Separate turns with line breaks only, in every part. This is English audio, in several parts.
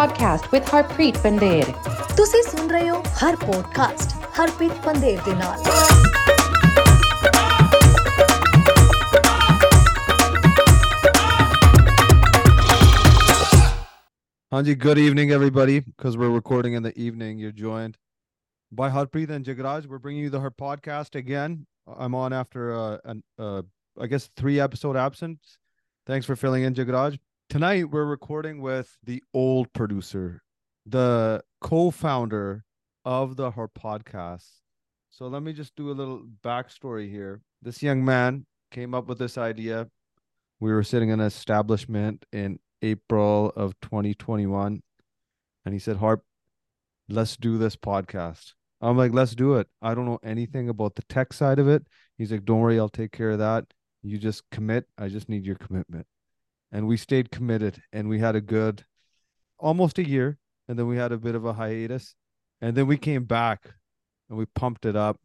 podcast with Harpreet Pandher.
ਤੁਸੀਂ ਸੁਣ ਰਹੇ Har Podcast, Harpreet Pandher, Pander Anji,
Hanji, good evening, everybody. Because we're recording in the evening, you're joined by Harpreet and Jagraj. We're bringing you the Har podcast again. I'm on after uh, an, uh, I guess three episode absence. Thanks for filling in, Jagraj. Tonight we're recording with the old producer, the co-founder of the Har podcast. So let me just do a little backstory here. This young man came up with this idea. We were sitting in an establishment in April of 2021. And he said, Harp, let's do this podcast. I'm like, let's do it. I don't know anything about the tech side of it. He's like, don't worry, I'll take care of that. You just commit. I just need your commitment. And we stayed committed and we had a good almost a year. And then we had a bit of a hiatus. And then we came back and we pumped it up.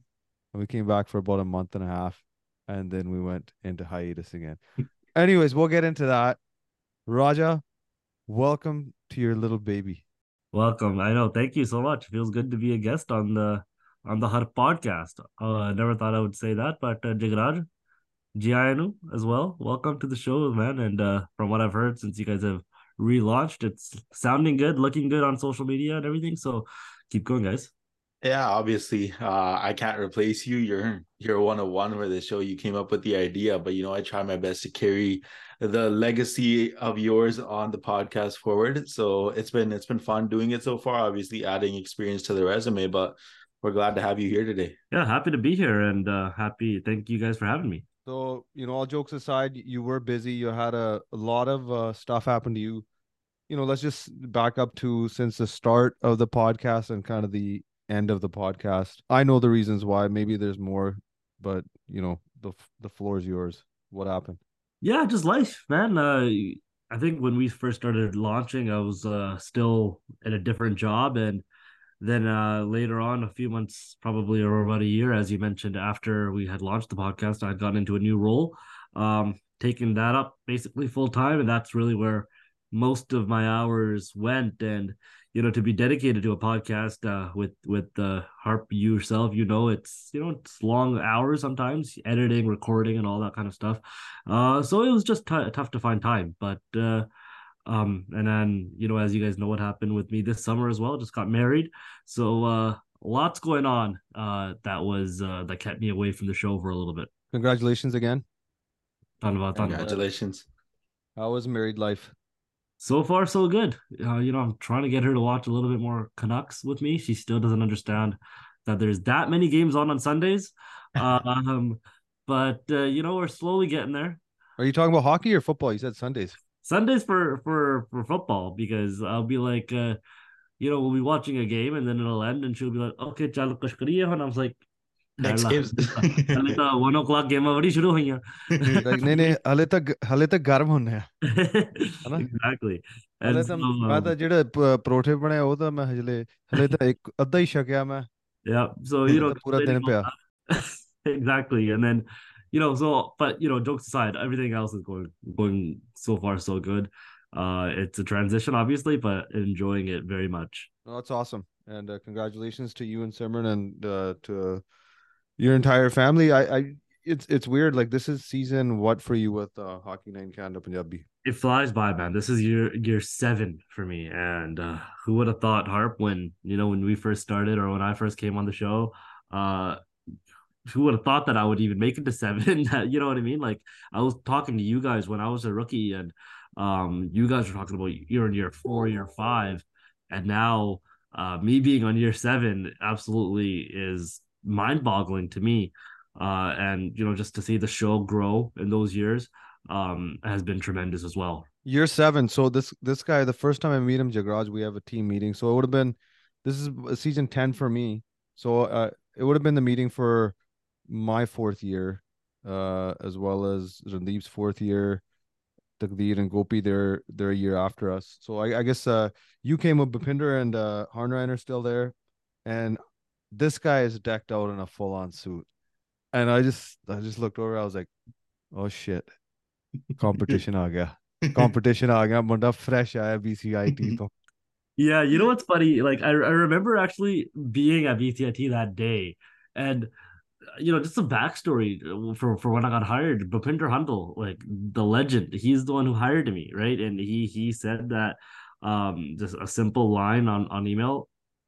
And we came back for about a month and a half. And then we went into hiatus again. Anyways, we'll get into that. Raja, welcome to your little baby.
Welcome. I know. Thank you so much. Feels good to be a guest on the on the Har podcast. Uh, I never thought I would say that, but uh, Jagraj, Gianu as well. Welcome to the show, man. And uh, from what I've heard, since you guys have relaunched, it's sounding good, looking good on social media and everything. So keep going, guys.
Yeah, obviously, uh, I can't replace you. You're you're one of one for the show. You came up with the idea, but you know, I try my best to carry the legacy of yours on the podcast forward. So it's been it's been fun doing it so far. Obviously, adding experience to the resume, but we're glad to have you here today.
Yeah, happy to be here and uh, happy. Thank you guys for having me.
So, you know, all jokes aside, you were busy. You had a, a lot of uh, stuff happen to you. You know, let's just back up to since the start of the podcast and kind of the end of the podcast. I know the reasons why. Maybe there's more, but you know, the the floor is yours. What happened?
Yeah, just life, man. Uh, I think when we first started launching, I was uh, still at a different job, and then uh, later on, a few months, probably or about a year, as you mentioned, after we had launched the podcast, I'd gotten into a new role, um, taking that up basically full time, and that's really where most of my hours went. And you know to be dedicated to a podcast uh, with with the uh, harp you yourself you know it's you know it's long hours sometimes editing recording and all that kind of stuff. Uh so it was just t- tough to find time. But uh um and then you know as you guys know what happened with me this summer as well just got married so uh lots going on uh that was uh that kept me away from the show for a little bit
Congratulations again.
Congratulations.
How was married life?
so far so good. Uh, you know, I'm trying to get her to watch a little bit more Canucks with me. She still doesn't understand that there's that many games on on Sundays. um, but uh, you know, we're slowly getting there.
Are you talking about hockey or football? You said Sundays.
Sundays for for for football because I'll be like, uh, you know, we'll be watching a game and then it'll end and she'll be like, okay, chalo kush and I was like,
Next games.
One O clock game बड़ी शुरू हुई हैं
नहीं नहीं ਹਲੇ ਤੱਕ ਹਲੇ ਤੱਕ ਗਰਮ ਹੁੰਨੇ ਆ ਹਨਾ
ਐਗਜ਼ੈਕਟਲੀ
ਹਲੇ ਤਾਂ ਮੈਂ ਤਾਂ ਜਿਹੜੇ ਪਰੋਠੇ ਬਣੇ ਉਹ ਤਾਂ ਮੈਂ ਹਜਲੇ ਹਲੇ ਤਾਂ ਇੱਕ ਅੱਧਾ ਹੀ ਛਕਿਆ ਮੈਂ
yeah so you know
ਪੂਰਾ ਦਿਨ ਪਿਆ
exactly and then you know so but you know jokes aside everything else is going going so far so good uh it's a transition obviously but enjoying it very much
well, that's awesome and uh, congratulations to you and Simran and uh, to your entire family. I, I, it's it's weird. Like this is season what for you with uh, Hockey in Canada Punjabi?
It flies by, man. This is year year seven for me, and uh, who would have thought Harp when you know when we first started or when I first came on the show, uh, who would have thought that I would even make it to seven? you know what I mean? Like I was talking to you guys when I was a rookie, and um, you guys were talking about year in year four, year five, and now uh, me being on year seven absolutely is mind-boggling to me. Uh, and you know just to see the show grow in those years um, has been tremendous as well.
Year seven. So this this guy the first time i meet him jagraj we have a team meeting. So it would have been this is season 10 for me. So uh, it would have been the meeting for my fourth year uh, as well as Randeep's fourth year Takdeer and Gopi they're they're a year after us so I, I guess uh, you came with Bhupinder and uh Harnarayan still there and this guy is decked out in a full on suit. And I just I just looked over, I was like, oh shit. Competition aa gaya. Competition aa gaya. Munda fresh aaya BCIT to.
Yeah, you know what's funny? Like I, I remember actually being at BCIT that day, and you know, just a backstory for for when I got hired. Bhupinder Hundal, like the legend, he's the one who hired me, right? And he he said that um just a simple line on on email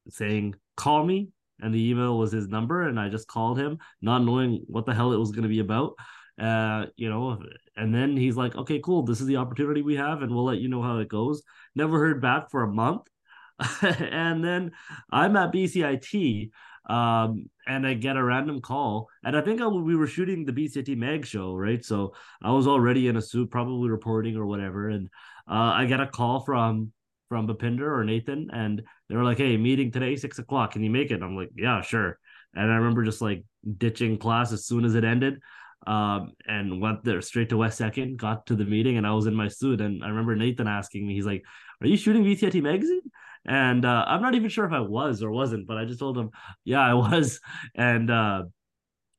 saying call me and the email was his number and i just called him not knowing what the hell it was going to be about uh you know and then he's like okay cool this is the opportunity we have and we'll let you know how it goes never heard back for a month and then i'm at bcit um and i get a random call and i think I, we were shooting the BCIT mag show right so i was already in a suit probably reporting or whatever and uh, i get a call from from Bhupinder or Nathan, and they were like, "Hey, meeting today, six o'clock. Can you make it?" I'm like, "Yeah, sure." And I remember just like ditching class as soon as it ended, um, and went there straight to West Second. Got to the meeting, and I was in my suit. And I remember Nathan asking me, he's like, "Are you shooting BCIT magazine?" And uh, I'm not even sure if I was or wasn't, but I just told him, "Yeah, I was." And uh,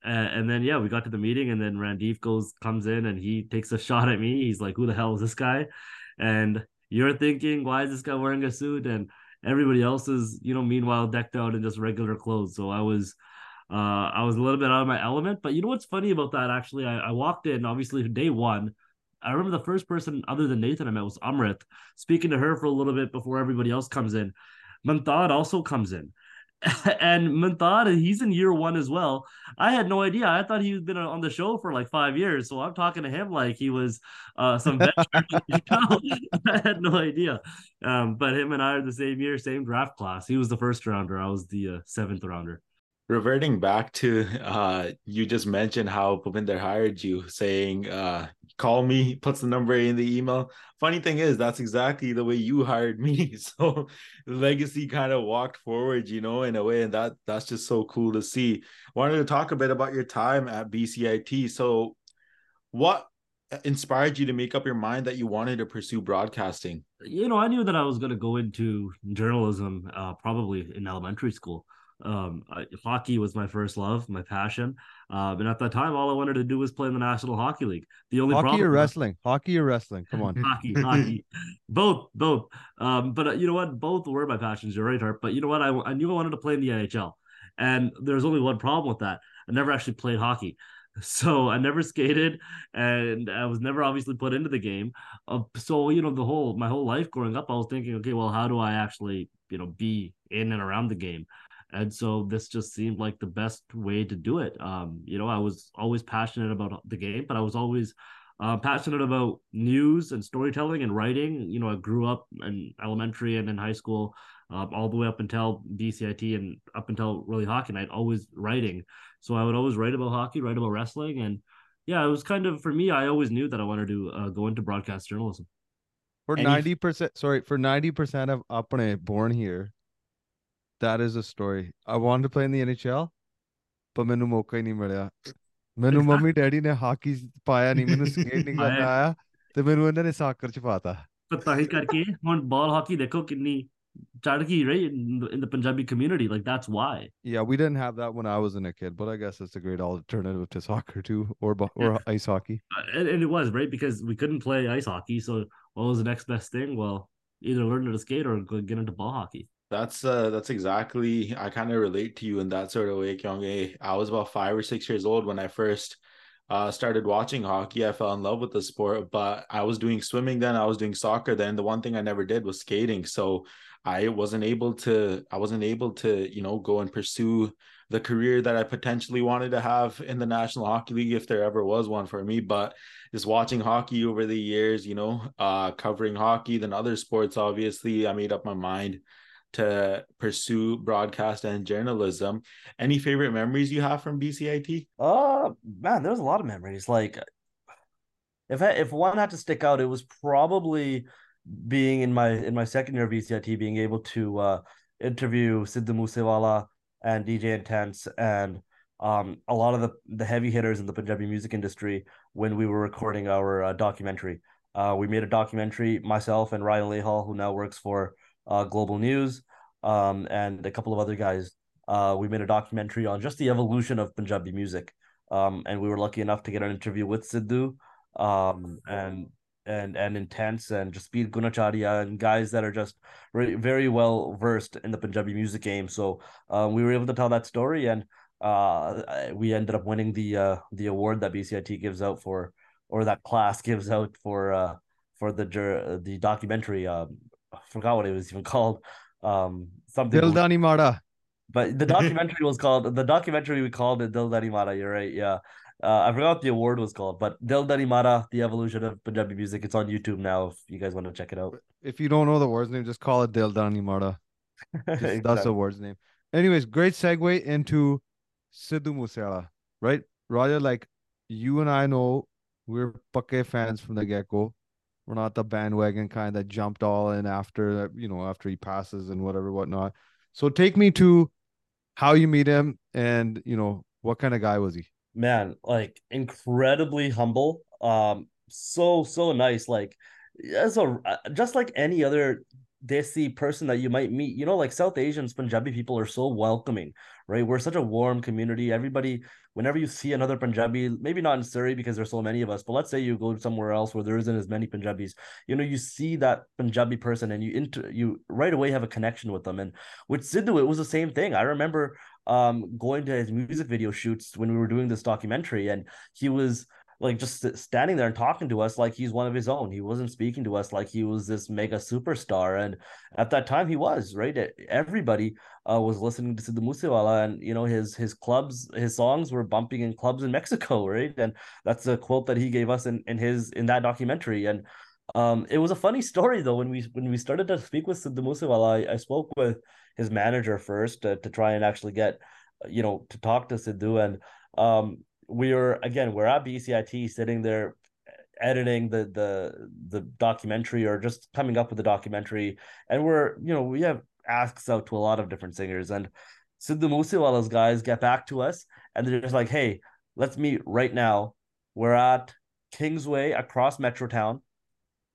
and then yeah, we got to the meeting, and then Randeep goes comes in and he takes a shot at me. He's like, "Who the hell is this guy?" And you're thinking, why is this guy wearing a suit? And everybody else is, you know, meanwhile decked out in just regular clothes. So I was, uh, I was a little bit out of my element. But you know what's funny about that? Actually, I, I walked in obviously day one. I remember the first person other than Nathan I met was Amrit. Speaking to her for a little bit before everybody else comes in. Mantad also comes in. and Mantad, he's in year one as well. I had no idea. I thought he's been on the show for like five years. So I'm talking to him like he was uh, some veteran. I had no idea. Um, but him and I are the same year, same draft class. He was the first rounder. I was the uh, seventh rounder
reverting back to uh you just mentioned how Bhupinder hired you saying uh call me puts the number in the email. Funny thing is that's exactly the way you hired me. So legacy kind of walked forward you know in a way and that that's just so cool to see. Wanted to talk a bit about your time at bcit so what inspired you to make up your mind that you wanted to pursue broadcasting?
You know i knew that i was going to go into journalism uh, probably in elementary school um, I, hockey was my first love, my passion. Um, and at that time, all I wanted to do was play in the National Hockey League. The only
hockey
problem
or wrestling, hockey or wrestling. Come on,
hockey, hockey, both, both. Um, but uh, you know what? Both were my passions. You're right, Hart. But you know what? I, I knew I wanted to play in the NHL, and there's only one problem with that. I never actually played hockey. So I never skated, and I was never obviously put into the game. Uh, so you know, the whole my whole life growing up, I was thinking, okay, well, how do I actually you know be in and around the game? And so this just seemed like the best way to do it. Um you know i was always passionate about the game but i was always uh, passionate about news and storytelling and writing. You know i grew up in elementary and in high school um, all the way up until bcit and up until really hockey night always writing. So i would always write about hockey write about wrestling and yeah it was kind of for me i always knew that i wanted to uh, go into broadcast journalism.
For 90% sorry for 90% of apne born here that is a story. I wanted to play in the NHL, but ਮੈਨੂੰ ਮੌਕਾ ਹੀ ਨਹੀਂ ਮਿਲਿਆ ਮੈਨੂੰ mummy daddy ਨੇ hockey ਪਾਇਆ ਨਹੀਂ ਮੈਨੂੰ skate ਨਹੀਂ ਕਰਨਾ ਆਇਆ ਤੇ ਮੈਨੂੰ ਇਹਨਾਂ ਨੇ ਸਾਕਰ ਚ ਪਾਤਾ
ਤਾਂ ਹੀ ਕਰਕੇ ਹੁਣ ਬਾਲ ਹਾਕੀ ਦੇਖੋ ਕਿੰਨੀ ਚੜ ਗਈ right in the, in the Punjabi community like that's why
yeah we didn't have that when I was in a kid but I guess it's a great alternative to soccer too or or yeah. ice hockey
uh, and, and it was right because we couldn't play ice hockey so what was the next best thing well either learn to skate or get into ball hockey
that's uh that's exactly I kind of relate to you in that sort of way, Kyung. I was about five or six years old when I first uh started watching hockey. I fell in love with the sport, but I was doing swimming then, I was doing soccer then. The one thing I never did was skating. So I wasn't able to I wasn't able to, you know, go and pursue the career that I potentially wanted to have in the National Hockey League if there ever was one for me. But just watching hockey over the years, you know, uh covering hockey, then other sports, obviously, I made up my mind to pursue broadcast and journalism. Any favorite memories you have from BCIT?
Uh man, there's a lot of memories. Like if I, if one had to stick out, it was probably being in my in my second year of BCIT, being able to uh, interview Sidhu Moosewala and DJ Intense and um, a lot of the, the heavy hitters in the Punjabi music industry when we were recording our uh, documentary. Uh, we made a documentary, myself and Ryan Lehal, who now works for uh, Global News, um, and a couple of other guys. Uh, we made a documentary on just the evolution of Punjabi music. Um, and we were lucky enough to get an interview with Sidhu. Um, and
and and intense and just Speed Gunacharya and guys that are just very, very well versed in the Punjabi music game. So um, we were able to tell that story and uh, we ended up winning the uh, the award that BCIT gives out for or that class gives out for uh, for the the documentary. Forgot what it was even called. Um, something.
Dildani Mara.
But the documentary was called the documentary we called it Dil Dhani Mara. You're right. Yeah. Uh, I forgot what the award was called, but Dhani Mara, the evolution of Punjabi music. It's on YouTube now. If you guys want to check it out.
If you don't know the word's name, just call it Dildani Mara.
exactly.
That's the word's name. Anyways, great segue into Sidhu Moosewala, right? Raja, like you and I know we're Pake fans from the get go. We're not the bandwagon kind that jumped all in after you know, after he passes and whatever, whatnot. So take me to how you meet him and, you know, what kind of guy was he?
Man, like incredibly humble. Um, so, so nice. Like, as a just like any other desi person that you might meet. You know, like South Asians, Punjabi people are so welcoming, right? We're such a warm community. Everybody, whenever you see another Punjabi, maybe not in Surrey because there's so many of us, but let's say you go somewhere else where there isn't as many Punjabis, you know, you see that Punjabi person and you inter you right away have a connection with them. And with Sidhu, it was the same thing. I remember um going to his music video shoots when we were doing this documentary and he was like just standing there and talking to us like he's one of his own. He wasn't speaking to us like he was this mega superstar. And at that time, he was right. Everybody uh, was listening to Sidhu Moosewala, and you know his his clubs, his songs were bumping in clubs in Mexico, right? And that's a quote that he gave us in in his in that documentary. And um, it was a funny story though when we when we started to speak with Sidhu Moosewala, I, I spoke with his manager first to, to try and actually get you know to talk to Sidhu and um we are again we're at BCIT sitting there editing the the the documentary or just coming up with the documentary. And we're you know we have asks out to a lot of different singers. And Sidhu Moosewala's guys get back to us and they're just like hey let's meet right now. We're at Kingsway across Metrotown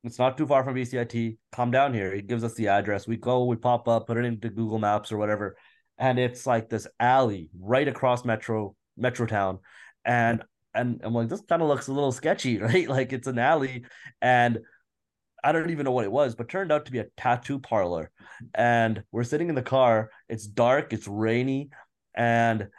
it's not too far from BCIT come down here. He gives us the address. We go we pop up put it into Google Maps or whatever. And it's like this alley right across Metro Metrotown and and I'm like, this kind of looks a little sketchy, right? Like it's an alley, and I don't even know what it was, but turned out to be a tattoo parlor. And we're sitting in the car. It's dark. It's rainy, and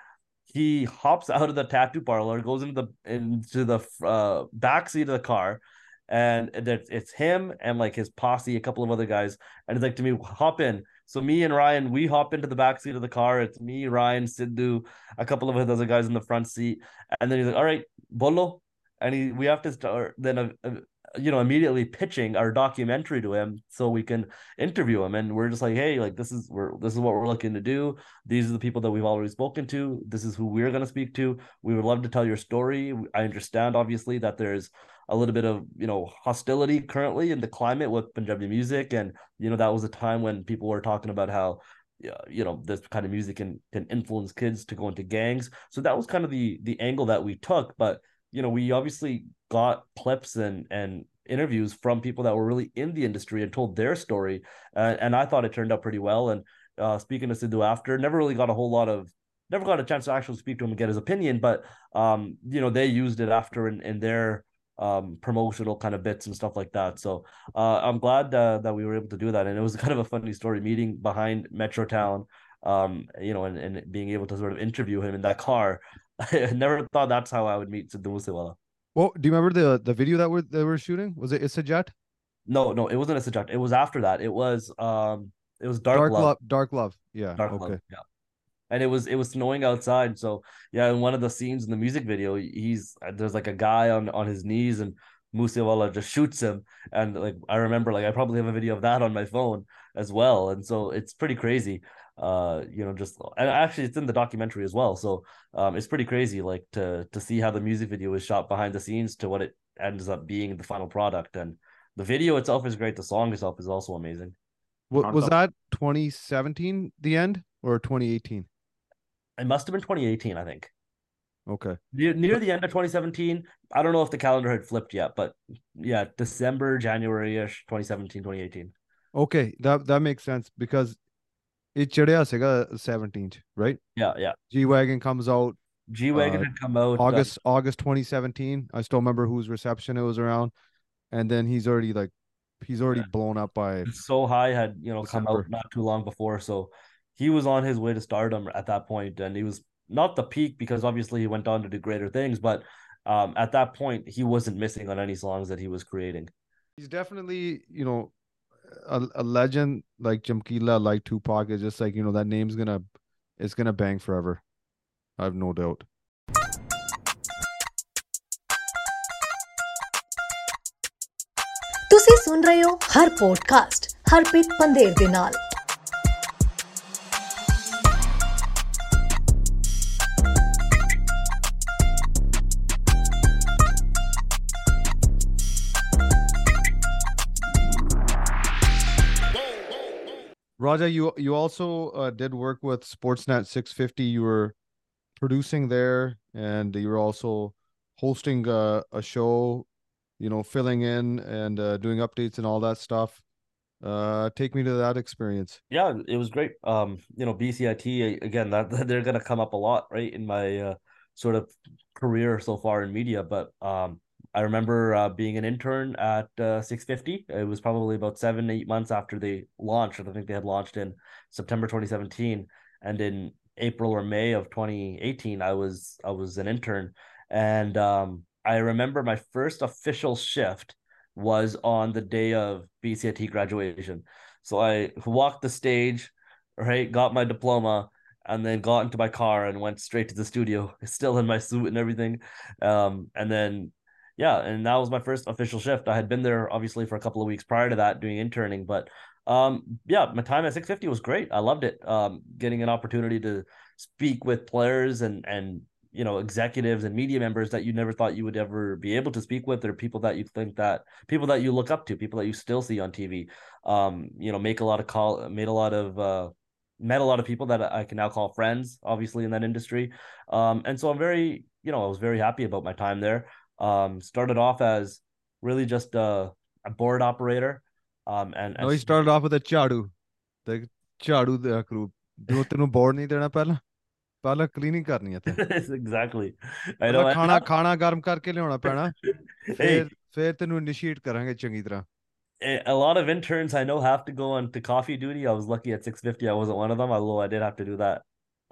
he hops out of the tattoo parlor, goes into the into the uh, back seat of the car, and it's it's him and like his posse, a couple of other guys, and it's like to me, hop in. So me and Ryan, we hop into the back seat of the car. It's me, Ryan, Sidhu, a couple of other guys in the front seat, and then he's like, "All right, bolo," and he we have to start then you know immediately pitching our documentary to him so we can interview him. And we're just like hey like this is we're this is what we're looking to do. These are the people that we've already spoken to. This is who we're going to speak to. We would love to tell your story. I understand obviously that there's a little bit of you know hostility currently in the climate with punjabi music. And you know that was a time when people were talking about how you know this kind of music can can influence kids to go into gangs. So that was kind of the the angle that we took. But you know we obviously got clips and and interviews from people that were really in the industry and told their story uh, and i thought it turned out pretty well. And uh, speaking to sidhu after never really got a whole lot of never got a chance to actually speak to him and get his opinion but um you know they used it after in, in their um promotional kind of bits and stuff like that. So uh i'm glad uh, that we were able to do that. And it was kind of a funny story meeting behind metrotown um you know and, and being able to sort of interview him in that car i never thought that's how i would meet sidhu moosewala
well do you remember the the video that we're they were shooting was it Issa Jatt
no no it wasn't Issa Jatt it was after that it was um it was dark,
dark
love.
love dark love yeah
dark
okay
love yeah and it was it was snowing outside. So yeah, in one of the scenes in the music video, he's there's like a guy on on his knees and Moosewala just shoots him. And like I remember, like I probably have a video of that on my phone as well. And so it's pretty crazy. Uh, you know, just and actually it's in the documentary as well. So um, it's pretty crazy, like to to see how the music video is shot behind the scenes to what it ends up being the final product. And the video itself is great. The song itself is also amazing.
What was that 2017 the end or 2018?
It must have been 2018, I think.
Okay.
Near, near the end of 2017. I don't know if the calendar had flipped yet, but yeah, December, January ish, 2017, 2018.
Okay, that that makes sense because it chadya sega 17th, right?
Yeah, yeah.
G Wagon comes out
G Wagon
uh,
had come out
August uh, August 2017. I still remember whose reception it was around. and then he's already like he's already
Yeah.
blown up by
So high had you know come out not too long before, so he was on his way to stardom at that point, and he was not the peak because obviously he went on to do greater things, but um, at that point he wasn't missing on any songs that he was creating.
he's definitely you know a, a legend like Chamkila, like Tupac, is just like you know that name's gonna it's gonna bang forever. I have no doubt.
ਤੁਸੀਂ ਸੁਣ ਰਹੇ ਹੋ ਹਰ podcast Harpreet Pander ਦੇ ਨਾਲ
Raja you you also uh, did work with Sportsnet 650 you were producing there and you were also hosting uh, a show you know filling in and uh, doing updates and all that stuff uh take me to that experience
Yeah, it was great. Um, you know, BCIT again that they're gonna come up a lot, right, in my uh, sort of career so far in media. But um, I remember uh, being an intern at uh, 650. It was probably about seven, eight months after they launched. I think they had launched in September 2017, and in April or May of 2018, I was I was an intern, and um, I remember my first official shift was on the day of BCIT graduation. So I walked the stage, right, got my diploma, and then got into my car and went straight to the studio, still in my suit and everything. Um, and then yeah, and that was my first official shift. I had been there obviously for a couple of weeks prior to that doing interning, but um yeah, my time at 650 was great. I loved it. Um getting an opportunity to speak with players and and you know executives and media members that you never thought you would ever be able to speak with or people that you think that people that you look up to people that you still see on tv um you know make a lot of call made a lot of uh met a lot of people that i can now call friends obviously in that industry um and so i'm very you know i was very happy about my time there um started off as really just a, a board operator um and,
no he
and
started off with a chadu the chadu the group ਜੋ ਤੈਨੂੰ board ਨਹੀਂ ਦੇਣਾ ਪਹਿਲਾਂ ਪਹਿਲਾਂ cleaning ਕਰਨੀ ਹੈ ਤੇ
exactly i know
ਪਹਿਲਾਂ
and
ਖਾਣਾ
now-
ਖਾਣਾ ਗਰਮ ਕਰਕੇ ਲਿਆਉਣਾ ਪੈਣਾ
hey
ਫਿਰ ਫਿਰ ਤੈਨੂੰ ਇਨੀਸ਼ੀਏਟ ਕਰਾਂਗੇ ਚੰਗੀ ਤਰ੍ਹਾਂ
a a lot of interns I know have to go on to coffee duty. I was lucky at 650. I wasn't one of them, although I did have to do that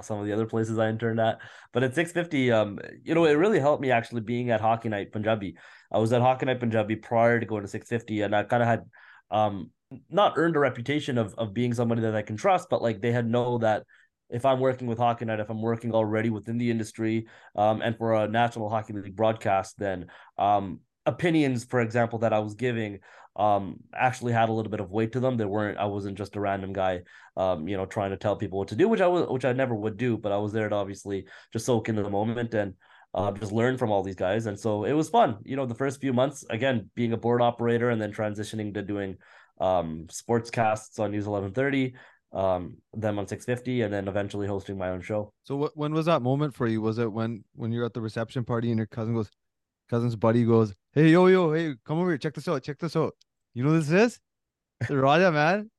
some of the other places I interned at. But at 650, um, you know, it really helped me actually being at Hockey Night Punjabi. I was at Hockey Night Punjabi prior to going to 650, and I kind of had um not earned a reputation of of being somebody that I can trust, but like they had know that if I'm working with Hockey Night, if I'm working already within the industry, um, and for a National Hockey League broadcast, then um opinions, for example, that I was giving um actually had a little bit of weight to them. They weren't I wasn't just a random guy um you know trying to tell people what to do, which I was which I never would do, but I was there to obviously just soak into the moment and uh, just learn from all these guys. And so it was fun. You know, the first few months, again, being a board operator and then transitioning to doing um sportscasts on News 1130, um, them on 650, and then eventually hosting my own show.
So what when was that moment for you? Was it when when you're at the reception party and your cousin goes, cousin's buddy goes, "Hey yo yo, hey, come over here, check this out, check this out. You know this is? Raja man,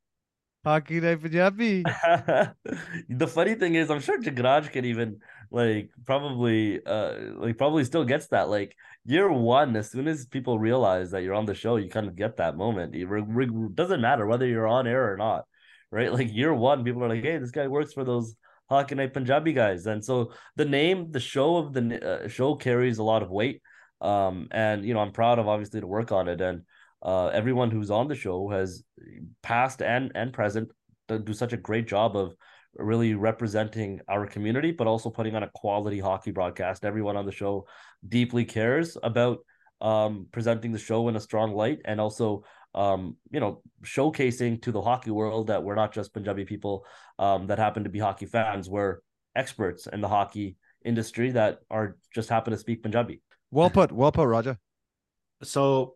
Hockey Night Punjabi."
the funny thing is, I'm sure Jagraj can even like probably uh like probably still gets that like year one. As soon as people realize that you're on the show, you kind of get that moment. It re- re- doesn't matter whether you're on air or not, right? Like year one, people are like, "Hey, this guy works for those Hockey Night Punjabi guys," and so the name, the show of the uh, show carries a lot of weight. Um, and you know, I'm proud of obviously to work on it and. Uh, everyone who's on the show has past and and present do such a great job of really representing our community, but also putting on a quality hockey broadcast. Everyone on the show deeply cares about um, presenting the show in a strong light and also, um, you know, showcasing to the hockey world that we're not just Punjabi people um, that happen to be hockey fans. We're experts in the hockey industry that are just happen to speak Punjabi.
Well put, well put, Raja.
So,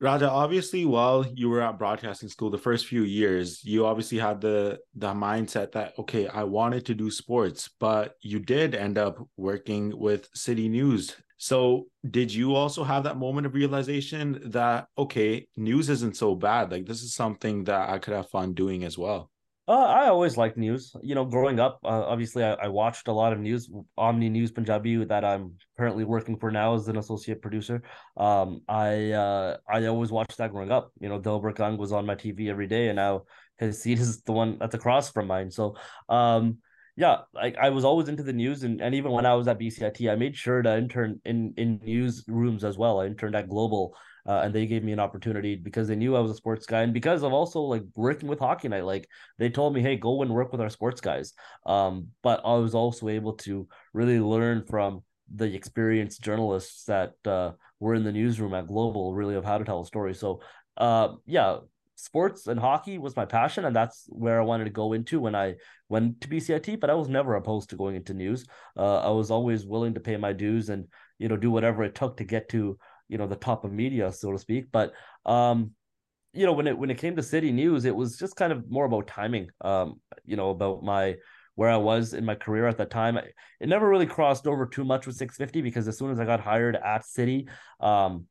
Raja, obviously, while you were at broadcasting school, the first few years, you obviously had the the mindset that okay, I wanted to do sports, but you did end up working with City News. So, did you also have that moment of realization that okay, news isn't so bad? Like this is something that I could have fun doing as well.
Uh, I always liked news. You know, growing up, uh, obviously, I, I watched a lot of news. Omni News Punjabi, that I'm currently working for now as an associate producer. Um, I uh, I always watched that growing up. You know, Dilbert Gung was on my TV every day, and now his seat is the one that's across from mine. So, um, yeah, like I was always into the news, and, and even when I was at BCIT, I made sure to intern in in news rooms as well. I interned at Global uh, and they gave me an opportunity because they knew I was a sports guy, and because of also like working with Hockey Night, like they told me, "Hey, go and work with our sports guys." Um, but I was also able to really learn from the experienced journalists that uh, were in the newsroom at Global, really of how to tell a story. So, uh, yeah, sports and hockey was my passion, and that's where I wanted to go into when I went to BCIT. But I was never opposed to going into news. Uh, I was always willing to pay my dues and you know do whatever it took to get to you know the top of media so to speak. But um you know when it when it came to city news it was just kind of more about timing um you know about my where I was in my career at that time. It never really crossed over too much with 650 because as soon as I got hired at city um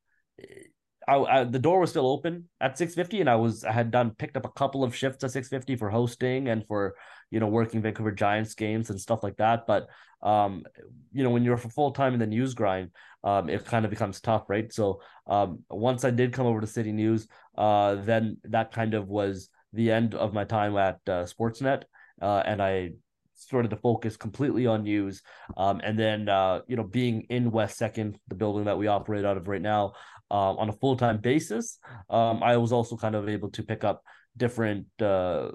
I, I, the door was still open at 650 and I was I had done picked up a couple of shifts at 650 for hosting and for you know working Vancouver Giants games and stuff like that but um you know when you're full time in the news grind um it kind of becomes tough right so um once I did come over to City News uh then that kind of was the end of my time at uh, Sportsnet uh, and I started to focus completely on news. Um, and then, uh, you know, being in West Second, the building that we operate out of right now, um, on a full time basis, um, I was also kind of able to pick up different uh,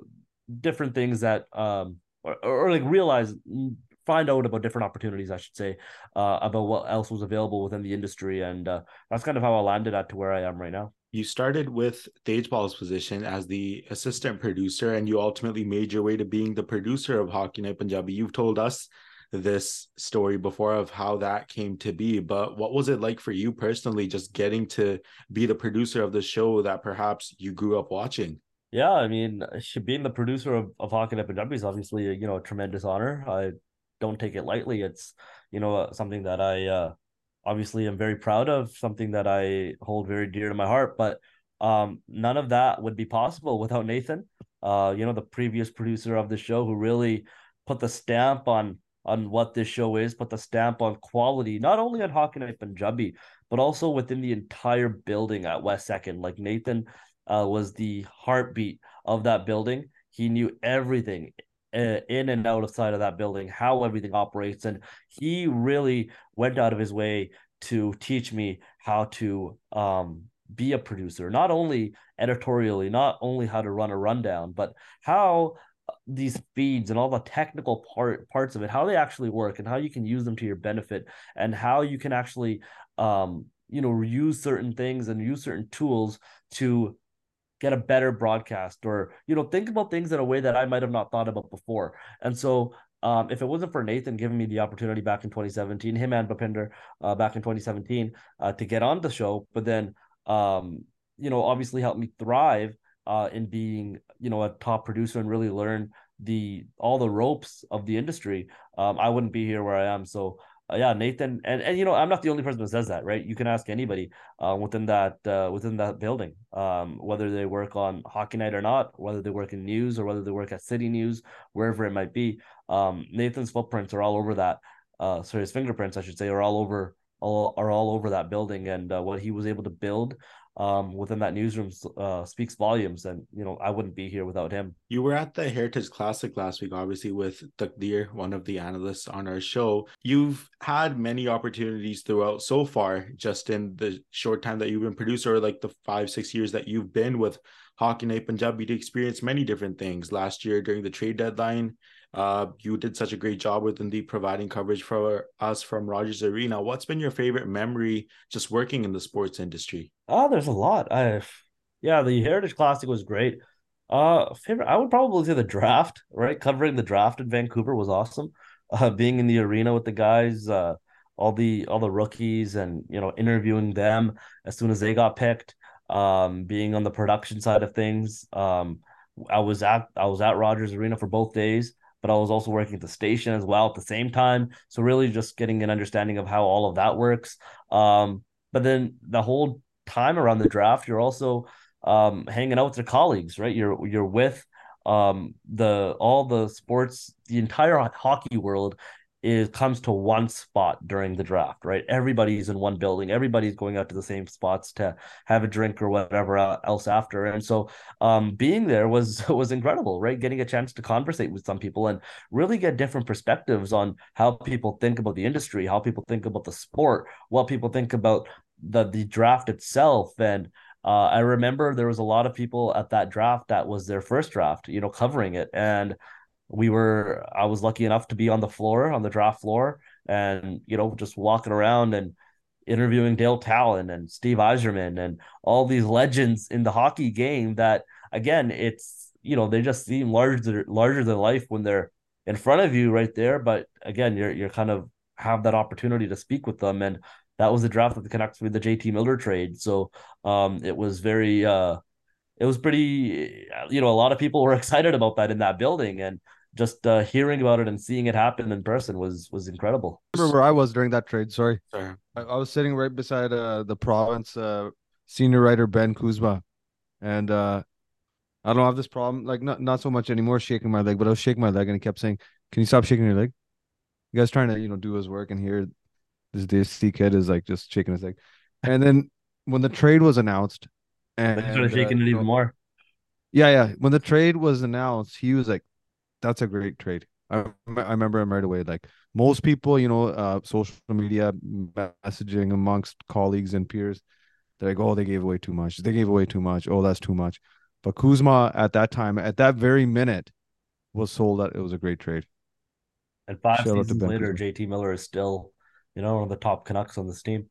different things that um, or, or like realize find out about different opportunities, I should say, uh, about what else was available within the industry, and uh, that's kind of how I landed at to where I am right now.
You started with Tejpal's position as the assistant producer, and you ultimately made your way to being the producer of Hockey Night Punjabi. You've told us this story before of how that came to be, but what was it like for you personally, just getting to be the producer of the show that perhaps you grew up watching?
Yeah, I mean, being the producer of, of Hockey Night Punjabi is obviously you know a tremendous honor. I don't take it lightly. It's you know something that I uh, obviously am very proud of, something that I hold very dear to my heart. But um, none of that would be possible without Nathan. Uh, you know, the previous producer of the show who really put the stamp on on what this show is, put the stamp on quality, not only on Hockey Night Punjabi, but also within the entire building at West Second. Like Nathan uh, was the heartbeat of that building. He knew everything uh, in and out of side of that building, how everything operates, and he really went out of his way to teach me how to um, be a producer, not only editorially, not only how to run a rundown, but how these feeds and all the technical part parts of it, how they actually work and how you can use them to your benefit and how you can actually um you know use certain things and use certain tools to get a better broadcast or you know think about things in a way that I might have not thought about before. And so um, if it wasn't for Nathan giving me the opportunity back in 2017, him and Bhupinder uh, back in 2017 uh, to get on the show, but then um, you know obviously helped me thrive uh, in being you know a top producer and really learn the all the ropes of the industry, um, I wouldn't be here where I am. So uh, yeah, Nathan, and and you know I'm not the only person that says that, right? You can ask anybody uh, within that uh, within that building, um, whether they work on Hockey Night or not, whether they work in news or whether they work at City News, wherever it might be. Um, Nathan's footprints are all over that. Uh, sorry, his fingerprints, I should say, are all over all are all over that building, and uh, what he was able to build um, within that newsroom uh, speaks volumes. And, you know, I wouldn't be here without him.
You were at the Heritage Classic last week, obviously, with Takdir, one of the analysts on our show. You've had many opportunities throughout so far, just in the short time that you've been producer, like the five, six years that you've been with Hockey Night Punjabi to experience many different things. Last year during the trade deadline, uh, you did such a great job with the providing coverage for us from Rogers Arena. What's been your favorite memory just working in the sports industry?
Oh, there's a lot. I, yeah, the Heritage Classic was great. Uh, favorite, I would probably say the draft. Right, covering the draft in Vancouver was awesome. Uh, being in the arena with the guys, uh, all the all the rookies, and you know, interviewing them as soon as they got picked. Um, being on the production side of things. Um, I was at I was at Rogers Arena for both days but I was also working at the station as well at the same time. So really just getting an understanding of how all of that works. Um, but then the whole time around the draft, you're also um, hanging out with your colleagues, right? You're you're with um the all the sports the entire hockey world is comes to one spot during the draft right? Everybody's in one building. Everybody's going out to the same spots to have a drink or whatever else after. And so um being there was was incredible right? Getting a chance to conversate with some people and really get different perspectives on how people think about the industry how people think about the sport what people think about the the draft itself. And uh, I remember there was a lot of people at that draft that was their first draft, you know, covering it. And we were, I was lucky enough to be on the floor, on the draft floor, and, you know, just walking around and interviewing Dale Tallon and Steve Yzerman and all these legends in the hockey game that, again, it's, you know, they just seem larger, larger than life when they're in front of you right there. But again, you're, you're kind of have that opportunity to speak with them. And that was the draft that the Canucks with the JT Miller trade. So um, it was very, uh, it was pretty, you know, a lot of people were excited about that in that building, and just uh, hearing about it and seeing it happen in person was was incredible.
I remember where I was during that trade. Sorry,
Sorry.
I, I was sitting right beside uh, the province uh, senior writer Ben Kuzma, and uh, I don't have this problem. Like not not so much anymore shaking my leg, but I was shaking my leg, and he kept saying, "Can you stop shaking your leg?" You guys trying to you know do his work, and here this DC kid is like just shaking his leg. And then when the trade was announced, and
They started shaking
uh,
it even
know,
more.
Yeah, yeah. When the trade was announced, he was like, "That's a great trade." I I remember him right away. Like most people, you know, uh, social media messaging amongst colleagues and peers, they're like, "Oh, they gave away too much. They gave away too much. Oh, that's too much." But Kuzma at that time, at that very minute, was sold that it was a great trade.
And five
Shout
seasons later,
Kuzma.
JT Miller is still, you know, one of the top Canucks on this team.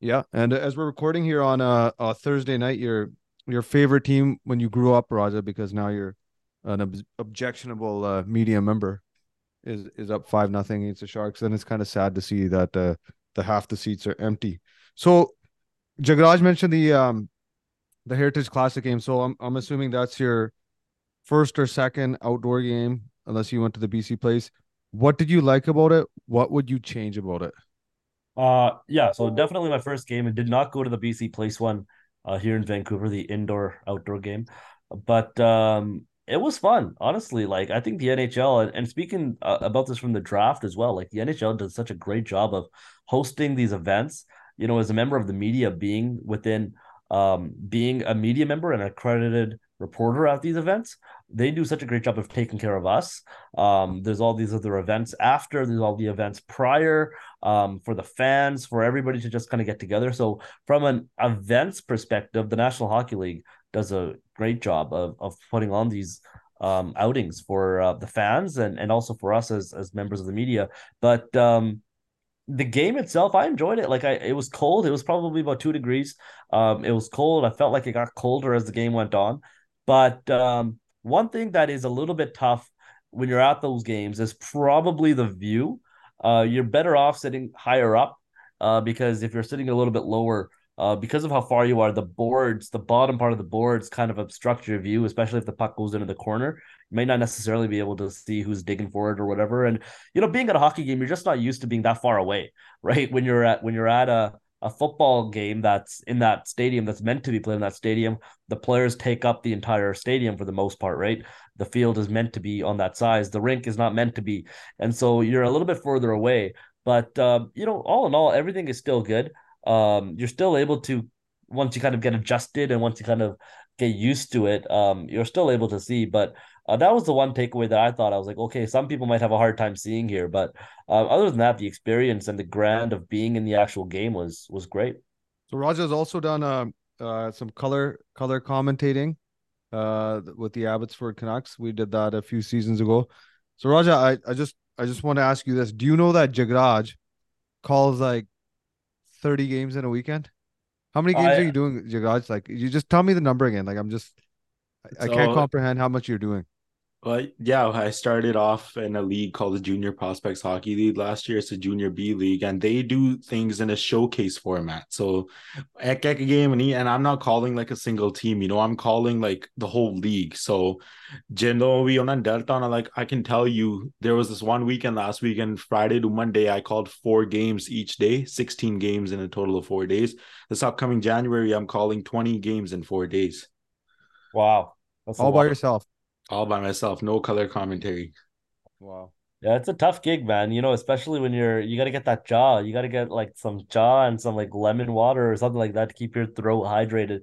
Yeah, and as we're recording here on a, a Thursday night, your your favorite team when you grew up, Raja, because now you're an ob- objectionable uh, media member, is is up five nothing against the Sharks. And it's kind of sad to see that uh, the half the seats are empty. So, Jagraj mentioned the um the Heritage Classic game. So I'm I'm assuming that's your first or second outdoor game, unless you went to the BC place. What did you like about it? What would you change about it?
Uh, yeah, so definitely my first game. and did not go to the BC Place one uh, here in Vancouver, the indoor outdoor game, but um, it was fun. Honestly, like I think the NHL and, and speaking uh, about this from the draft as well, like the NHL does such a great job of hosting these events. You know, as a member of the media, being within um, being a media member and accredited reporter at these events, they do such a great job of taking care of us. Um, there's all these other events after. There's all the events prior um, for the fans, for everybody to just kind of get together. So, from an events perspective, the National Hockey League does a great job of, of putting on these um, outings for uh, the fans and, and also for us as, as members of the media. But um, the game itself, I enjoyed it. Like I, it was cold. It was probably about two degrees. Um, it was cold. I felt like it got colder as the game went on. But um, one thing that is a little bit tough when you're at those games is probably the view. Uh, you're better off sitting higher up uh, because if you're sitting a little bit lower, uh, because of how far you are, the boards, the bottom part of the boards kind of obstruct your view, especially if the puck goes into the corner. You may not necessarily be able to see who's digging for it or whatever. And you know, being at a hockey game, you're just not used to being that far away, right? When you're at when you're at a a football game that's in that stadium that's meant to be played in that stadium, the players take up the entire stadium for the most part, right? The field is meant to be on that size. The rink is not meant to be, and so you're a little bit further away. But um, you know, all in all, everything is still good. Um, you're still able to once you kind of get adjusted and once you kind of get used to it, um, you're still able to see. But uh, that was the one takeaway that I thought I was like, okay, some people might have a hard time seeing here, but uh, other than that, the experience and the grand of being in the actual game was was great.
So Raja's also done uh, uh some color color commentating uh with the Abbotsford Canucks. We did that a few seasons ago. So Raja, I, I just I just want to ask you this. Do you know that Jagraj calls like 30 games in a weekend? How many games
I-
are you doing, Jagraj? Like you just tell me the number again. Like I'm just I, I can't comprehend how much you're doing.
Well, yeah, I started off in a league called the Junior Prospects Hockey League last year. It's a Junior B League, and they do things in a showcase format. So, ek ek game and and I'm not calling like a single team. You know, I'm calling like the whole league. So, Jindo, we on Delta, and like I can tell you, there was this one weekend last weekend, Friday to Monday, I called four games each day, 16 games in a total of four days. This upcoming January, I'm calling 20 games in four days.
Wow, that's
All by
lot.
yourself.
All by myself, no color commentary.
Wow.
Yeah, it's a tough gig, man. You know, especially when you're you got to get that jaw. You got to get like some jaw and some like lemon water or something like that to keep your throat hydrated.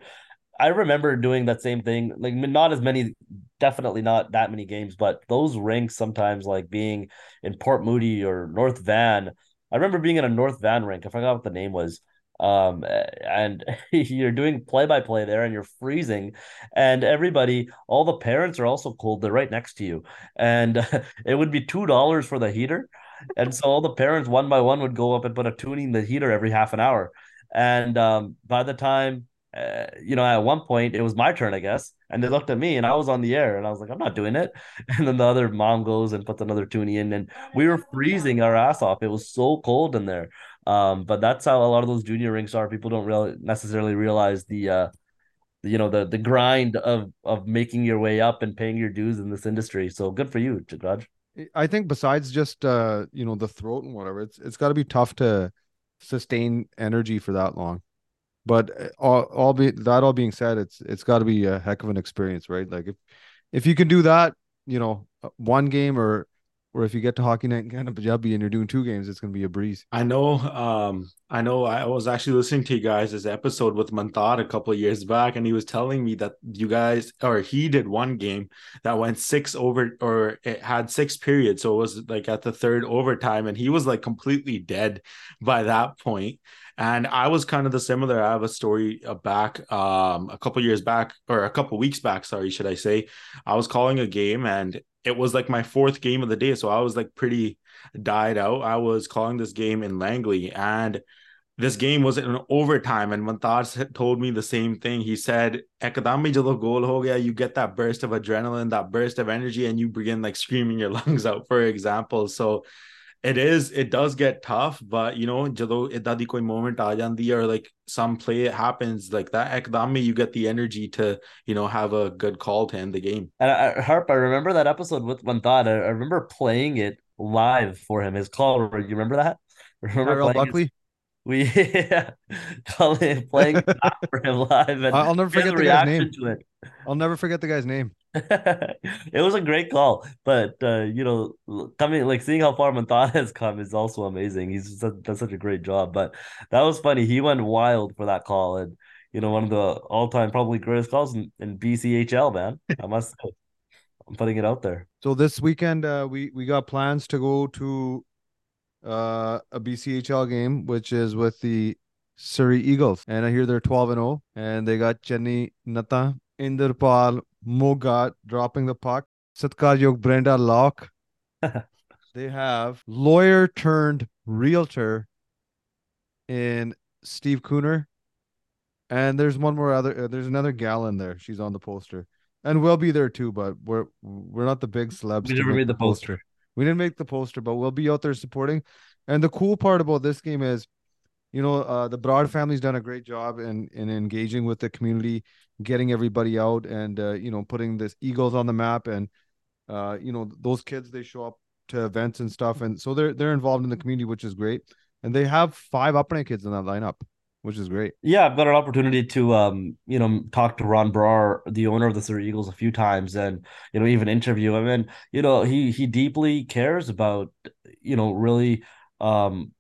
I remember doing that same thing. Like not as many, definitely not that many games, but those rinks sometimes like being in Port Moody or North Van. I remember being in a North Van rink. I forgot what the name was. Um, and you're doing play by play there, and you're freezing, and everybody, all the parents are also cold. They're right next to you, and it would be two dollars for the heater, and so all the parents one by one would go up and put a toonie in the heater every half an hour, and um, by the time uh, you know, at one point it was my turn, I guess, and they looked at me and I was on the air and I was like, I'm not doing it. And then the other mom goes and puts another toonie in, and we were freezing our ass off. It was so cold in there. Um, but that's how a lot of those junior rinks are. People don't really necessarily realize the uh you know the the grind of of making your way up and paying your dues in this industry. So good for you, Jagraj.
I think besides just uh, you know, the throat and whatever, it's it's gotta be tough to sustain energy for that long. But uh, all, all be that all being said, it's it's got to be a heck of an experience, right? Like if if you can do that, you know, uh, one game or or if you get to hockey night in Canada Punjabi and you're doing two games, it's gonna be a breeze.
I know. Um, I know. I was actually listening to you guys' this episode with Mantaj a couple of years back, and he was telling me that you guys or he did one game that went six over or it had six periods, so it was like at the third overtime, and he was like completely dead by that point. And I was kind of the similar. I have a story back um, a couple years back or a couple weeks back, sorry, should I say. I was calling a game and it was like my fourth game of the day. So I was like pretty died out. I was calling this game in Langley and this game was in overtime and Mantaj told me the same thing. He said, goal ho gaya, you get that burst of adrenaline, that burst of energy, and you begin like screaming your lungs out, for example. So it is it does get tough but you know jado idda di koi moment aa jandi or like some play happens like that ekdam you get the energy to you know have a good call to end the game.
And I, harp i remember that episode with one thought I, I, remember playing it live for him. His call you remember that?
Remember Buckley his,
we yeah, playing for him live and
I'll never forget the guy's name To it. I'll never forget the guy's name
it was a great call, but uh, you know, coming like seeing how far Montana has come is also amazing. He's done such a great job. But that was funny. He went wild for that call, and you know, one of the all-time probably greatest calls in, in BCHL. Man, I must. I'm putting it out there.
So this weekend, uh, we we got plans to go to uh, a BCHL game, which is with the Surrey Eagles, and I hear they're 12 and 0, and they got Jenny Nata, Inderpal, Mogat dropping the puck. Satkar Yog Brenda Locke. they have lawyer turned realtor in Steve Kooner. And there's one more other uh, there's another gal in there. She's on the poster. And we'll be there too, but we're we're not the big celebs.
We never made the poster. poster.
We didn't make the poster, but we'll be out there supporting. And the cool part about this game is, you know, uh, the Brar family's done a great job in in engaging with the community getting everybody out and uh, you know putting this Eagles on the map and uh, you know those kids they show up to events and stuff. And so they're they're involved in the community which is great. And they have five Upper kids in that lineup which is great.
Yeah, I've got an opportunity to um, you know, talk to Ron Brar, the owner of the Surrey Eagles, a few times, and you know, even interview him. And you know, he he deeply cares about, you know, really um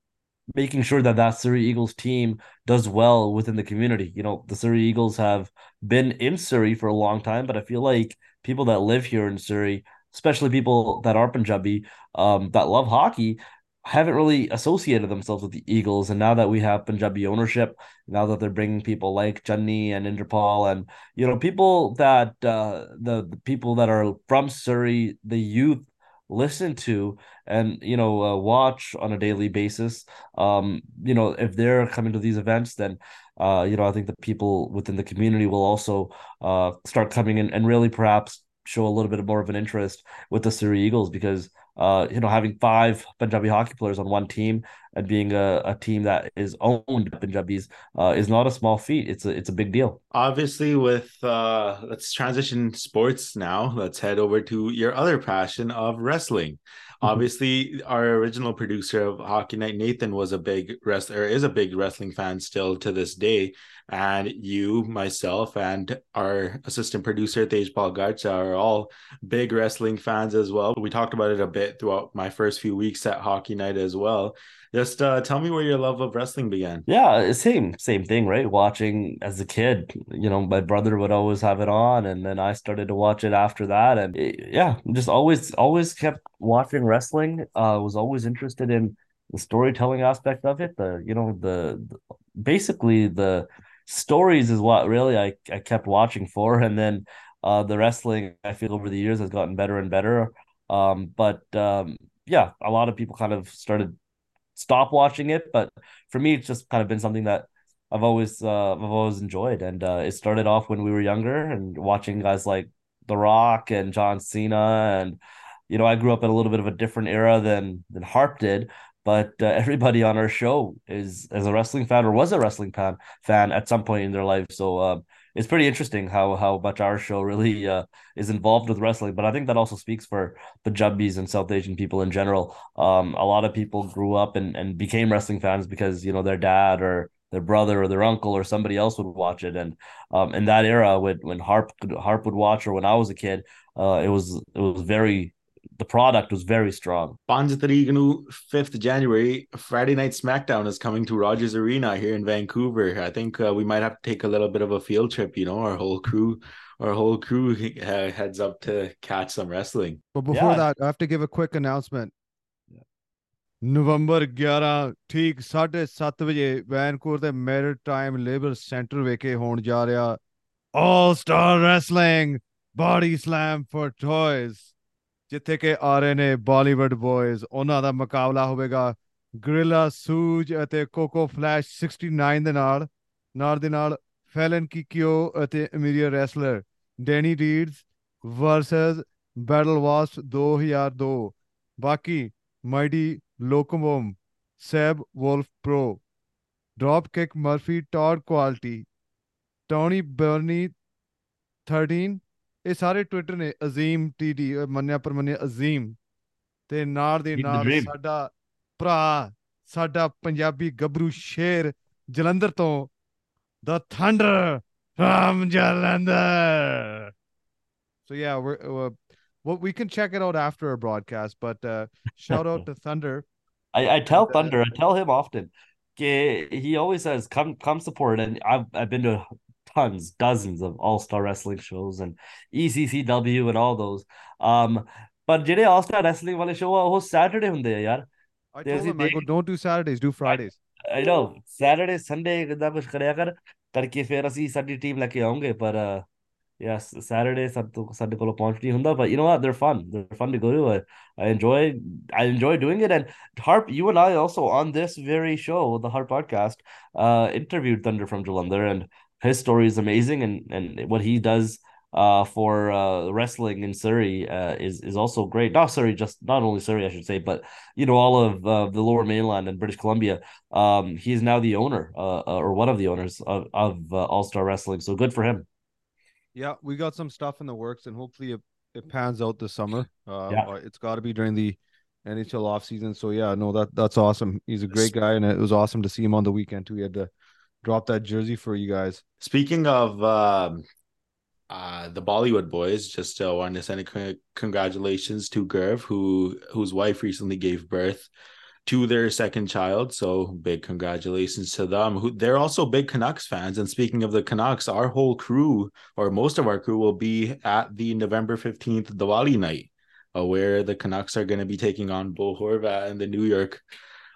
making sure that that Surrey Eagles team does well within the community. You know, the Surrey Eagles have been in Surrey for a long time, but I feel like people that live here in Surrey, especially people that are Punjabi, um, that love hockey, haven't really associated themselves with the Eagles. And now that we have Punjabi ownership, now that they're bringing people like Janni and Inderpal and you know people that uh, the, the people that are from Surrey, the youth listen to and you know uh, watch on a daily basis um you know if they're coming to these events then uh you know i think the people within the community will also uh start coming in and really perhaps show a little bit more of an interest with the Surrey Eagles because uh, you know, having five Punjabi hockey players on one team and being a, a team that is owned by Punjabis uh, is not a small feat. It's a it's a big deal.
Obviously, with uh, let's transition sports now. Let's head over to your other passion of wrestling. Obviously, our original producer of Hockey Night, Nathan, was a big wrestler, is a big wrestling fan still to this day. And you, myself, and our assistant producer, Tejpal Garcha, are all big wrestling fans as well. We talked about it a bit throughout my first few weeks at Hockey Night as well. Just uh, tell me where your love of wrestling began.
Yeah, same same thing, right? Watching as a kid, you know, my brother would always have it on, and then I started to watch it after that, and it, yeah, just always always kept watching wrestling. Uh, was always interested in the storytelling aspect of it. The you know the, the basically the stories is what really I I kept watching for, and then uh the wrestling I feel over the years has gotten better and better. Um, but um, yeah, a lot of people kind of started stop watching it. But for me, it's just kind of been something that I've always uh, I've always enjoyed, and uh, it started off when we were younger and watching guys like The Rock and John Cena, and you know I grew up in a little bit of a different era than than Harp did. But uh, everybody on our show is is a wrestling fan or was a wrestling fan fan at some point in their life. So um, it's pretty interesting how how much our show really uh, is involved with wrestling. But I think that also speaks for the Punjabis and South Asian people in general. Um, a lot of people grew up and, and became wrestling fans because you know their dad or their brother or their uncle or somebody else would watch it. And um, in that era, when when Harp Harp would watch or when I was a kid, uh, it was it was very the product was very strong.
Panjatariganu, 5th January, Friday Night SmackDown is coming to Rogers Arena here in Vancouver. I think uh, we might have to take a little bit of a field trip, you know, our whole crew. Our whole crew uh, heads up to catch some wrestling.
But before yeah. that, I have to give a quick announcement. November 11 ਠੀਕ 7:30 ਵਜੇ Vancouver ਦੇ maritime labour centre ਵਿਖੇ All Star Wrestling Body Slam for Toys ਜਿੱਥੇ ਕਿ ਆ ਰਹੇ ਨੇ ਬਾਲੀਵੁੱਡ ਬॉयਜ਼ ਉਹਨਾਂ ਦਾ ਮੁਕਾਬਲਾ ਹੋਵੇਗਾ ਗ੍ਰਿਲਾ, ਸੂਜ ਅਤੇ ਕੋਕੋ ਫਲੈਸ਼ 69 ਦੇ ਨਾਲ ਨਾਲ ਦੇ ਨਾਲ ਫੈਲਨ ਕਿਕਿਓ ਅਤੇ ਅਮੀਰੀਆ wrestler, Danny Reeds versus battle was 2002 ਬਾਕੀ ਮਾਈਟੀ ਲੋਕੋਮੋਮ Sahib Wolf pro dropkick Murphy Todd Quality, Tony Bernie 13 ਇਹ ਸਾਰੇ ਟਵਿੱਟਰ ਨੇ ਅਜ਼ੀਮ ਟੀਡੀ ਮੰਨਿਆ ਪਰ ਮੰਨਿਆ ਅਜ਼ੀਮ ਤੇ ਨਾਲ ਦੇ ਨਾਲ ਸਾਡਾ ਭਰਾ ਸਾਡਾ ਪੰਜਾਬੀ ਗੱਭਰੂ ਸ਼ੇਰ Jalandhar thunder from Jalandhar. So yeah, we uh, we can check it out after our broadcast. But uh, shout out to Thunder.
I, I tell uh, Thunder, I tell him often. He always says, "Come, come support," and I've I've been to tons, dozens of All Star Wrestling shows and ECCW and all those. Um, but ਜਿਹੜੇ All Star Wrestling ਵਾਲੇ show ਆ ਉਹ Saturday ਹੁੰਦੇ ਆ ਯਾਰ.
I told him, I go, don't do Saturdays, do Fridays.
I, I know. Saturday, Sunday ਕਿਦਾਂ ਕੁਝ ਕਰਿਆ ਕਰ ਕਰਕੇ ਫਿਰ ਅਸੀਂ ਸਾਡੀ ਟੀਮ ਲੈ ਕੇ ਆਉਂਗੇ ਪਰ yes Saturday ਸਾਡੇ ਤੋਂ ਸਾਡੇ ਕੋਲ ਪਹੁੰਚ ਨਹੀਂ ਹੁੰਦਾ but you know what they're fun they're fun to go to I, I enjoy I enjoy doing it and Harp you and I also on this very show the Harp podcast uh interviewed Thunder from Jalandhar and his story is amazing, and and what he does uh for uh wrestling in Surrey uh is is also great. Not Surrey, just not only Surrey, I should say, but you know all of uh, the Lower Mainland and British Columbia. Um, he is now the owner, uh, uh or one of the owners of of uh, All Star Wrestling. So good for him.
Yeah, we got some stuff in the works, and hopefully it, it pans out this summer. Uh, yeah. it's got to be during the NHL off season. So yeah, no, that that's awesome. He's a great guy, and it was awesome to see him on the weekend too. He had to drop that jersey for you guys.
Speaking of um, uh, the Bollywood boys, just uh, wanted to send a congratulations to Gurv, who whose wife recently gave birth to their second child. So big congratulations to them. Who they're also big Canucks fans. And speaking of the Canucks, our whole crew or most of our crew will be at the November 15th Diwali night, uh, where the Canucks are going to be taking on Bo Horvat and the New York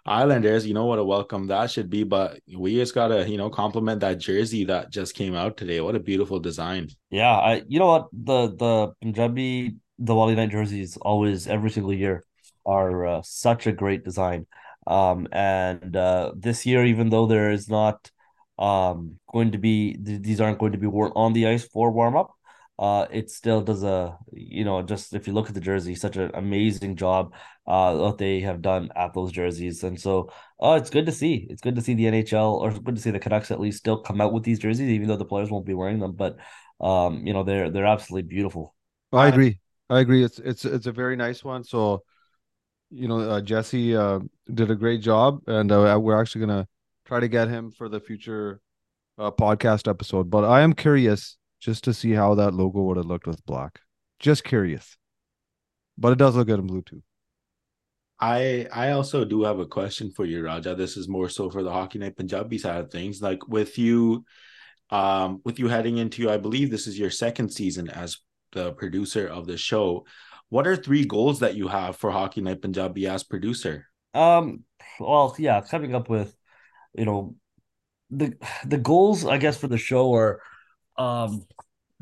Islanders, you know what a welcome that should be. But we just gotta, you know, compliment that jersey that just came out today. What a beautiful design.
Yeah, I you know what the the Punjabi the Wally Night jerseys always every single year are uh, such a great design. Um, and uh, this year, even though there is not um going to be these aren't going to be worn on the ice for warm up, uh, it still does a you know just if you look at the jersey, such an amazing job uh what they have done at those jerseys, and so oh, it's good to see. It's good to see the NHL or good to see the Canucks at least still come out with these jerseys, even though the players won't be wearing them. But um, you know they're they're absolutely beautiful.
I agree. I agree. It's it's it's a very nice one. So you know, uh, Jesse uh, did a great job, and uh, we're actually gonna try to get him for the future uh, podcast episode. But I am curious just to see how that logo would have looked with black. Just curious, but it does look good in blue too.
I I also do have a question for you, Raja. This is more so for the Hockey Night Punjabi side of things. Like with you, um, with you heading into, I believe this is your second season as the producer of the show. What are three goals that you have for Hockey Night Punjabi as producer?
Um, well, yeah, coming up with, you know, the the goals I guess for the show are, um,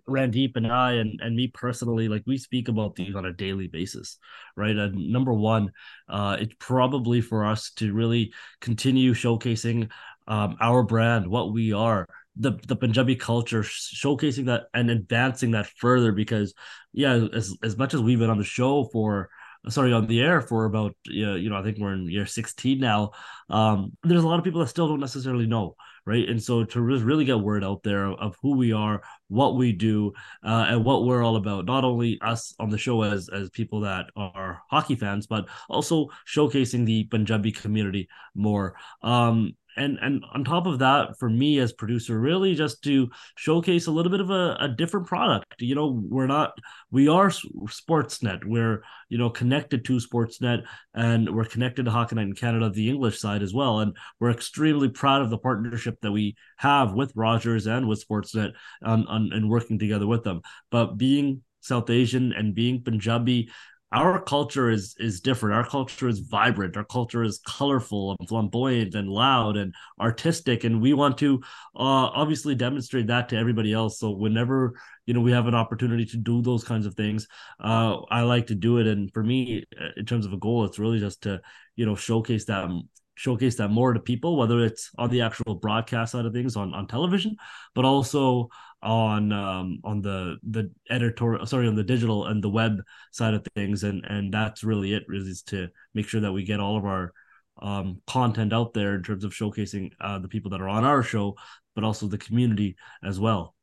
Randeep and I and, and me personally, like we speak about these on a daily basis, right? And number one, uh, it's probably for us to really continue showcasing um, our brand, what we are, the the Punjabi culture, showcasing that and advancing that further. Because yeah, as as much as we've been on the show for sorry on the air for about you know I think we're in year 16 now um there's a lot of people that still don't necessarily know right? And so to really get word out there of who we are, what we do, uh, and what we're all about, not only us on the show as as people that are hockey fans, but also showcasing the Punjabi community more. Um, and and on top of that for me as producer really just to showcase a little bit of a, a different product. You know we're not we are sportsnet. We're you know connected to sportsnet and we're connected to hockey night in canada the english side as well. And we're extremely proud of the partnership that we have with rogers and with sportsnet on, on and working together with them. But being South Asian and being Punjabi, our culture is is different. Our culture is vibrant. Our culture is colorful and flamboyant and loud and artistic and we want to uh, obviously demonstrate that to everybody else. So whenever you know we have an opportunity to do those kinds of things uh, i like to do it. And for me uh, in terms of a goal it's really just to you know showcase that showcase that more to people whether it's on the actual broadcast side of things on on television but also on um, on the the editorial sorry on the digital and the web side of things. And and that's really it really is to make sure that we get all of our um, content out there in terms of showcasing uh, the people that are on our show but also the community as well.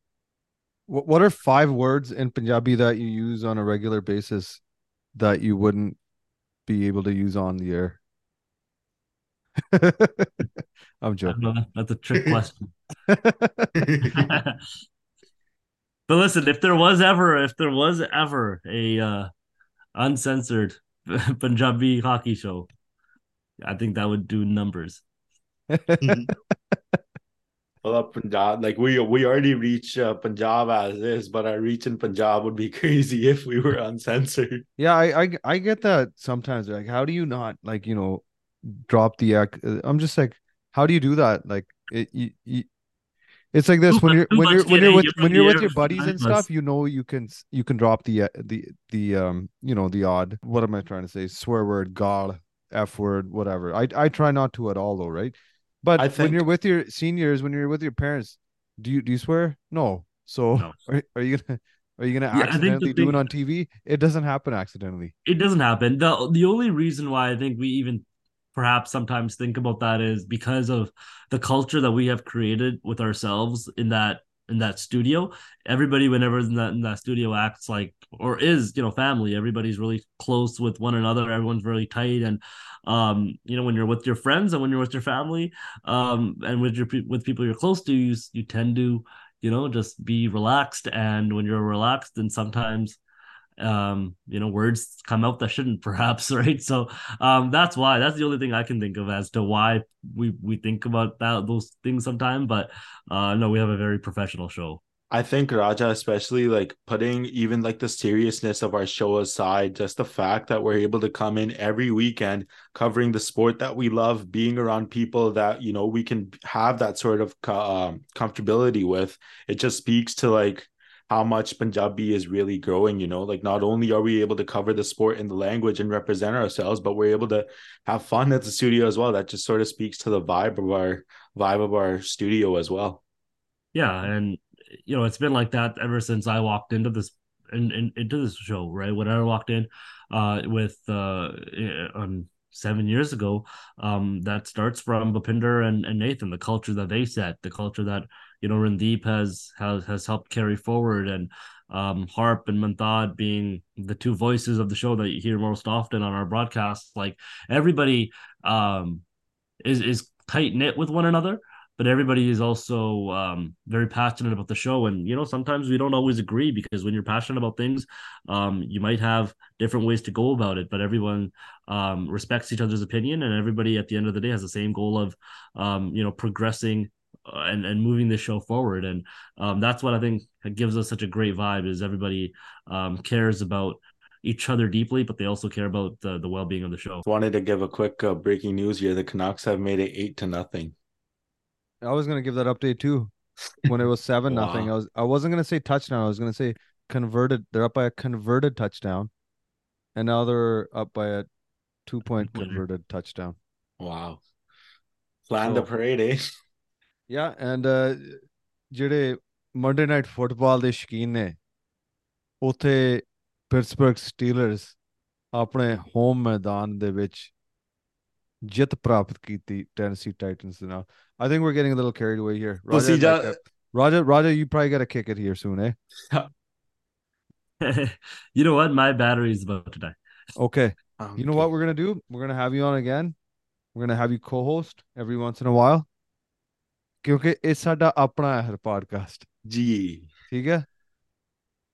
What are five words in punjabi that you use on a regular basis that you wouldn't be able to use on the air i'm joking
that's a trick question But listen, if there was ever, if there was ever a uh, uncensored Punjabi hockey show, I think that would do numbers.
well, up Punjab, like we we already reach uh, Punjab as is, but our reach in Punjab would be crazy if we were uncensored.
Yeah, I I, I get that sometimes. Like, how do you not like you know drop the? act. I'm just like, how do you do that? Like, it, you, you it's like this when you're when you're when you're with when you're with your buddies and stuff, you know you can you can drop the uh, the the um you know the odd what am I trying to say swear word god f word whatever. I I try not to at all though, right? But think... when you're with your seniors, when you're with your parents, do you do you swear? No. So no. Are, are you gonna are you gonna yeah, accidentally do it on TV? It doesn't happen accidentally.
It doesn't happen. the The only reason why I think we even perhaps sometimes think about that is because of the culture that we have created with ourselves in that in that studio. Everybody whenever in that, in that studio acts like or is you know family. Everybody's really close with one another. Everyone's really tight. And um you know when you're with your friends and when you're with your family um and with your with people you're close to you you tend to you know just be relaxed. And when you're relaxed then sometimes um you know words come out that shouldn't perhaps right? So um that's why that's the only thing i can think of as to why we we think about that those things sometime but uh no we have a very professional show.
I think raja especially like putting even like the seriousness of our show aside just the fact that we're able to come in every weekend covering the sport that we love being around people that you know we can have that sort of um, comfortability with it just speaks to like how much Punjabi is really growing. You know, like not only are we able to cover the sport in the language and represent ourselves, but we're able to have fun at the studio as well. That just sort of speaks to the vibe of our vibe of our studio as well.
Yeah, and you know, it's been like that ever since I walked into this in, in, into this show. Right when I walked in, uh, with uh on seven years ago, um, that starts from Bhupinder and, and Nathan, the culture that they set, the culture that you know Randeep has has has helped carry forward and um, Harp and Mantaj being the two voices of the show that you hear most often on our broadcasts. Like everybody um, is is tight knit with one another, but everybody is also um, very passionate about the show. And you know, sometimes we don't always agree because when you're passionate about things, um, you might have different ways to go about it. But everyone um, respects each other's opinion, and everybody at the end of the day has the same goal of um, you know progressing and and moving the show forward. And um, that's what I think gives us such a great vibe is everybody um, cares about each other deeply, but they also care about the, the well being of the show.
Wanted to give a quick uh, breaking news here. The Canucks have made it eight to nothing.
I was gonna give that update too. When it was seven nothing, I was I wasn't gonna say touchdown. I was gonna say converted. They're up by a converted touchdown, and now they're up by a two point converted touchdown.
Wow. Plan the parade, eh?
Yeah, and uh, ਜਿਹੜੇ Monday Night Football ਦੇ ਸ਼ੌਕੀਨ ਨੇ ਉਥੇ Pittsburgh ਸਟੀਲਰਸ ਆਪਣੇ home ਮੈਦਾਨ ਦੇ ਵਿੱਚ ਜਿੱਤ ਪ੍ਰਾਪਤ ਕੀਤੀ ਟੈਨਸੀ ਟਾਈਟਨਸ ਦੇ ਨਾਲ I think we're getting a little carried away here.
Well, see,
like,
Ja-
uh, Raja, Raja, you probably got to kick it here soon, eh?
you know what? My battery is about to die.
Okay. You know
Okay.
what we're gonna do? We're gonna have you on again. We're gonna have you co-host every once in a while. ਕਿਉਂਕਿ ਇਹ ਸਾਡਾ ਆਪਣਾ ਹੈ podcast.
Gee.
ਠੀਕ ਹੈ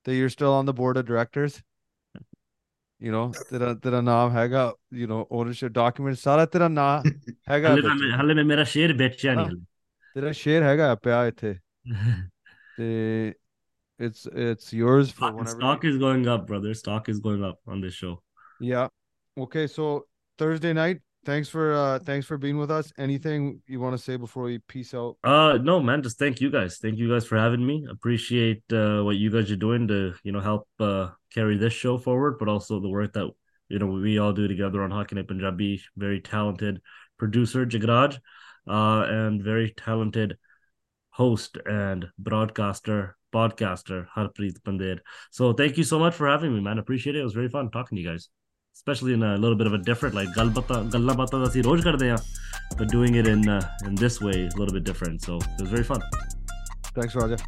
ਤੇ you're still on the board of directors you know ਤੇਰਾ ਤੇਰਾ ਨਾਮ ਹੈਗਾ you know ownership document ਸਾਰਾ ਤੇਰਾ ਨਾਮ ਹੈਗਾ
ਹਲੇ
ਵਿੱਚ।
ਤਾਂ ਹਲੇ ਮੈਂ ਮੇਰਾ ਸ਼ੇਰ ਵੇਚਿਆ ਨਹੀਂ ਹਲੇ
ਤੇਰਾ ਸ਼ੇਰ ਹੈਗਾ ਪਿਆ ਇੱਥੇ ਤੇ it's it's yours for whenever
Stock is going up, brother. Stock is going up on this show.
you- yeah okay so Thursday night thanks for uh thanks for being with us anything you want to say before we peace out
Uh, no, man. Just thank you guys. Thank you guys for having me. Appreciate uh, what you guys are doing to you know help uh, carry this show forward, but also the work that you know we all do together on Hockey Night Punjabi. Very talented producer Jagraj, uh, and very talented host and broadcaster podcaster Harpreet Pandher. So thank you so much for having me, man. Appreciate it. It was very fun talking to you guys especially in a little bit of a different like bata but doing it in uh, in this way a little bit different so it was very fun
thanks Roger.